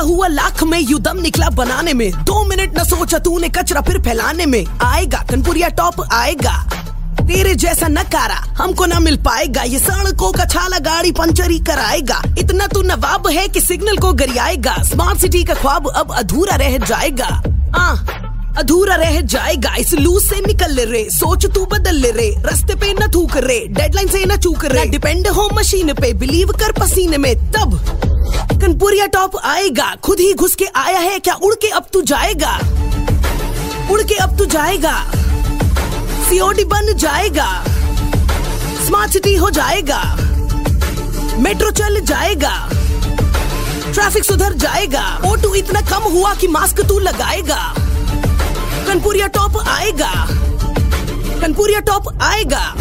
हुआ लाख में यू दम निकला बनाने में। दो मिनट न सोचा तूने कचरा फिर फैलाने में। आएगा कनपुरिया टॉप आएगा। तेरे जैसा नकारा हमको ना मिल पाएगा। ये सड़कों का छाला गाड़ी पंचर ही कराएगा। इतना तू नवाब है कि सिग्नल को गरियाएगा। स्मार्ट सिटी का ख्वाब अब अधूरा रह जाएगा। आ, अधूरा रह जाएगा। इस लूज से निकल ले रे। सोच तू बदल ले रे। रस्ते पे न थूक रे। डेडलाइन से न चूक रे। डिपेंड हो मशीन पे। बिलीव कर पसीने में। तब कनपुरिया टॉप आएगा। खुद ही घुस के आया है, क्या उड़ के अब तू जाएगा? उड़ के अब तू जाएगा। सीओडी बन जाएगा। स्मार्ट सिटी हो जाएगा। मेट्रो चल जाएगा। ट्रैफ़िक सुधर जाएगा। ओटू इतना कम हुआ कि मास्क तू लगाएगा। कनपुरिया टॉप आएगा। कनपुरिया टॉप आएगा।